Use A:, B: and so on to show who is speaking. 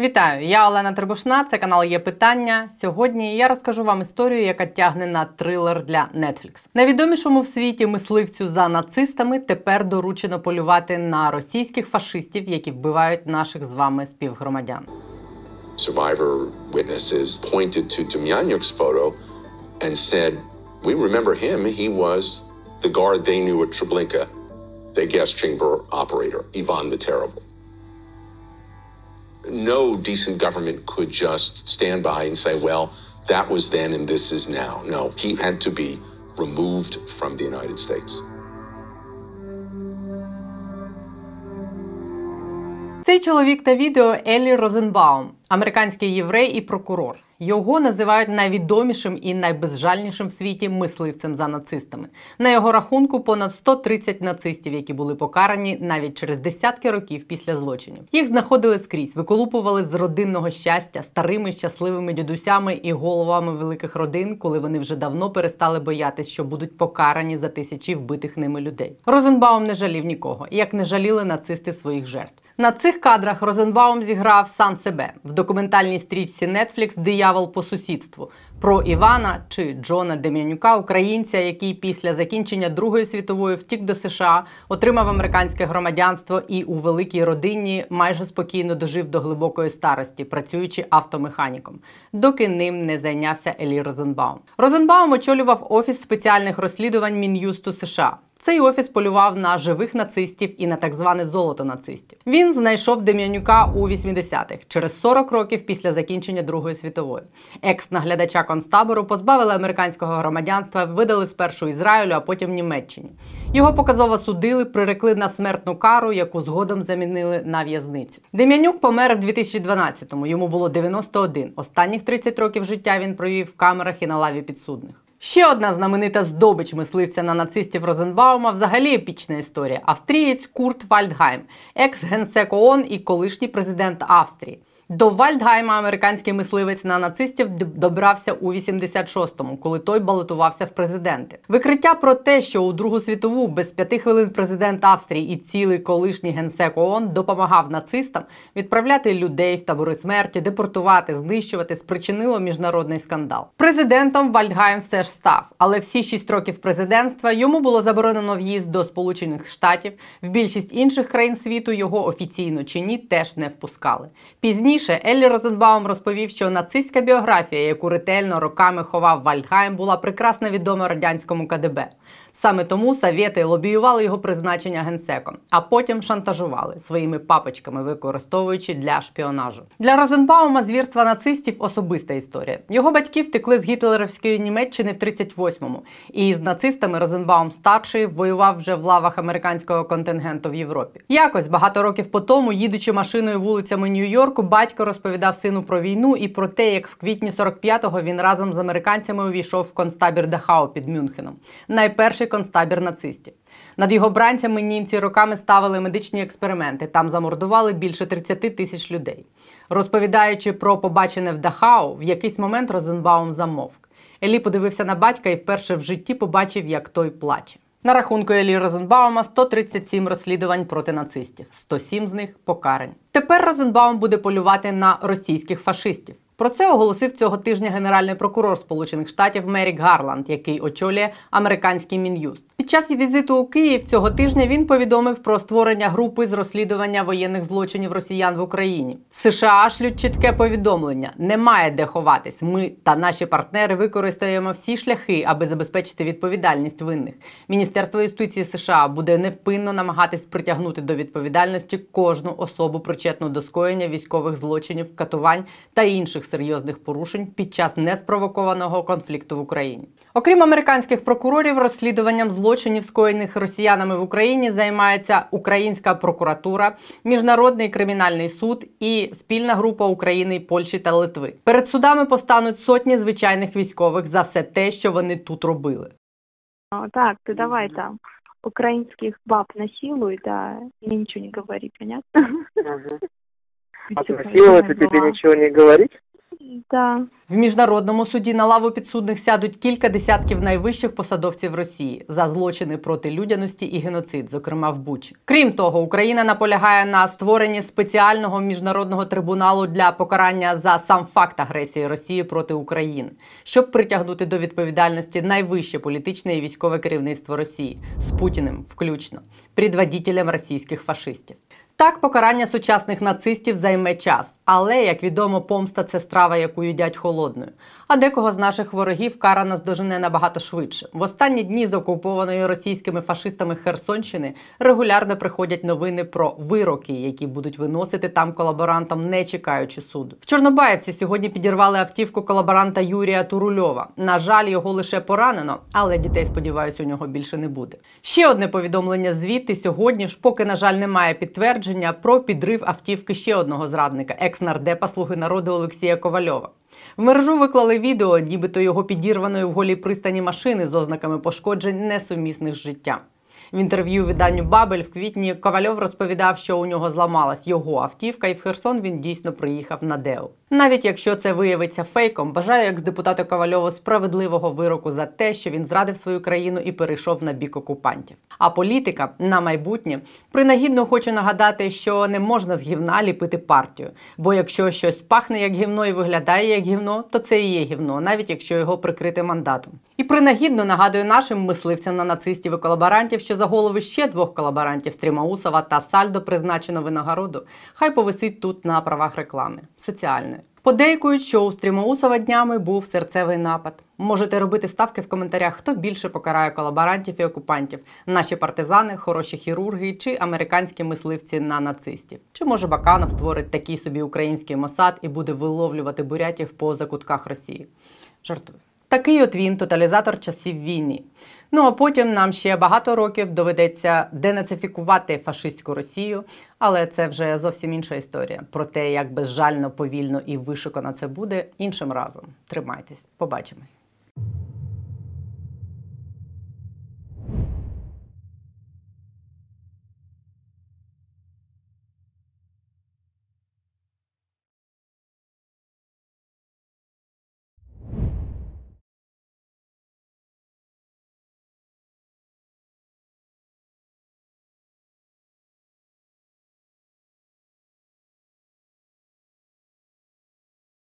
A: Вітаю, я Олена Трибушна. Це канал є питання. Сьогодні я розкажу вам історію, яка тягне на трилер для Netflix. Найвідомішому в світі мисливцю за нацистами тепер доручено полювати на російських фашистів, які вбивають наших з вами співгромадян.
B: survivor witnesses pointed to Demyanyuk's photo and said, We remember him. He was the guard they knew at Treblinka, the gas chamber operator, Ivan the Terrible. No decent government could just stand by and say, Well, that was then and this is now. No, he had to be removed from the United States.
A: Цей чоловік на відео Елі Розенбаум, Американський єврей і прокурор. Його називають найвідомішим і найбезжальнішим в світі мисливцем за нацистами. На його рахунку понад 130 нацистів, які були покарані навіть через десятки років після злочинів. Їх знаходили скрізь, виколупували з родинного щастя старими щасливими дідусями і головами великих родин, коли вони вже давно перестали боятись, що будуть покарані за тисячі вбитих ними людей. Розенбаум не жалів нікого, як не жаліли нацисти своїх жертв. На цих кадрах Розенбаум зіграв сам себе в документальній стрічці Netflix Диявол по сусідству про Івана чи Джона Дем'янюка, українця, який після закінчення Другої світової втік до США, отримав американське громадянство і у великій родині майже спокійно дожив до глибокої старості, працюючи автомеханіком, доки ним не зайнявся Елі Розенбаум. Розенбаум очолював офіс спеціальних розслідувань Мін'юсту США. Цей офіс полював на живих нацистів і на так зване золото нацистів. Він знайшов Дем'янюка у 80-х, через 40 років після закінчення Другої світової. Екс-наглядача концтабору позбавили американського громадянства, видали спершу Ізраїлю, а потім Німеччині. Його показово судили, прирекли на смертну кару, яку згодом замінили на в'язницю. Дем'янюк помер в 2012-му. Йому було 91. Останніх 30 років життя він провів в камерах і на лаві підсудних. Ще одна знаменита здобич мисливця на нацистів Розенбаума взагалі епічна історія. Австрієць Курт Вальдгайм, екс-генсек ООН і колишній президент Австрії. До Вальдгайма американський мисливець на нацистів добрався у 86-му, коли той балотувався в президенти. Викриття про те, що у Другу світову без п'яти хвилин президент Австрії і цілий колишній генсек ООН допомагав нацистам відправляти людей в табори смерті, депортувати, знищувати, спричинило міжнародний скандал. Президентом Вальдгайм все ж став, але всі шість років президентства йому було заборонено в'їзд до Сполучених Штатів. В більшість інших країн світу його офіційно чи ні теж не впускали. Пізніше. Пізніше Еллі Розенбаум розповів, що нацистська біографія, яку ретельно роками ховав Вальдхайм, була прекрасно відома радянському КДБ. Саме тому совєти лобіювали його призначення генсеком, а потім шантажували своїми папочками, використовуючи для шпіонажу. Для Розенбаума звірства нацистів особиста історія. Його батьки втекли з гітлерівської Німеччини в 38-му, і з нацистами Розенбаум старший воював вже в лавах американського контингенту в Європі. Якось багато років по тому, їдучи машиною вулицями Нью-Йорку, батько розповідав сину про війну і про те, як в квітні 45-го він разом з американцями увійшов в концтабір Дахау під Мюнхеном. Найперший концтабір нацистів. Над його бранцями німці роками ставили медичні експерименти. Там замордували більше 30 тисяч людей. Розповідаючи про побачене в Дахау, в якийсь момент Розенбаум замовк. Елі подивився на батька і вперше в житті побачив, як той плаче. На рахунку Елі Розенбаума 137 розслідувань проти нацистів, 107 з них покарані. Тепер Розенбаум буде полювати на російських фашистів. Про це оголосив цього тижня генеральний прокурор Сполучених Штатів Мерік Гарланд, який очолює американський мін'юст. Під час візиту у Київ цього тижня він повідомив про створення групи з розслідування воєнних злочинів росіян в Україні. США шлють чітке повідомлення: немає де ховатись. Ми та наші партнери використаємо всі шляхи, аби забезпечити відповідальність винних. Міністерство юстиції США буде невпинно намагатись притягнути до відповідальності кожну особу, причетну до скоєння військових злочинів, катувань та інших серйозних порушень під час неспровокованого конфлікту в Україні. Окрім американських прокурорів, розслідуванням злочинів, скоєних росіянами в Україні, займається Українська прокуратура, Міжнародний кримінальний суд і спільна група України, Польщі та Литви. Перед судами постануть сотні звичайних військових за все те, що вони тут робили.
C: Так, ты давай там украинских баб насилуй, да, и ничего не говори, понятно?
D: А и тебе ничего не говорить?
C: Да.
A: В міжнародному суді на лаву підсудних сядуть кілька десятків найвищих посадовців Росії за злочини проти людяності і геноцид, зокрема в Бучі. Крім того, Україна наполягає на створенні спеціального міжнародного трибуналу для покарання за сам факт агресії Росії проти України, щоб притягнути до відповідальності найвище політичне і військове керівництво Росії з Путіним, включно предводителем російських фашистів. Так, покарання сучасних нацистів займе час, але, як відомо, помста це страва, яку їдять холодною. А декого з наших ворогів кара наздожене набагато швидше. В останні дні з окупованої російськими фашистами Херсонщини регулярно приходять новини про вироки, які будуть виносити там колаборантам, не чекаючи суду. В Чорнобаївці сьогодні підірвали автівку колаборанта Юрія Турульова. На жаль, його лише поранено, але дітей, сподіваюся, у нього більше не буде. Ще одне повідомлення звідти сьогодні ж, поки на жаль немає підтвердження про підрив автівки ще одного зрадника, екс-нардепа Слуги народу Олексія Ковальова. В мережу виклали відео, нібито його підірваної в голій пристані машини з ознаками пошкоджень несумісних з життям. В інтерв'ю виданню Бабель в квітні Ковальов розповідав, що у нього зламалась його автівка, і в Херсон він дійсно приїхав на Део. Навіть якщо це виявиться фейком, бажаю як з депутата Ковальову справедливого вироку за те, що він зрадив свою країну і перейшов на бік окупантів. А політика на майбутнє принагідно хочу нагадати, що не можна з гівна ліпити партію. Бо якщо щось пахне як гівно і виглядає як гівно, то це і є гівно, навіть якщо його прикрити мандатом. І принагідно нагадую нашим мисливцям на нацистів і колаборантів, що за голови ще двох колаборантів Стрімаусова та Сальдо призначено винагороду. Хай повисить тут на правах реклами соціальної. Подейкують, що у стрімоусова днями був серцевий напад. Можете робити ставки в коментарях, хто більше покарає колаборантів і окупантів: наші партизани, хороші хірурги чи американські мисливці на нацистів. Чи може Баканов створить такий собі український мосад і буде виловлювати бурятів по закутках Росії? Жартую. Такий от він тоталізатор часів війни. Ну а потім нам ще багато років доведеться денацифікувати фашистську Росію, але це вже зовсім інша історія. Про те, як безжально, повільно і вишукано це буде іншим разом. Тримайтесь, побачимось.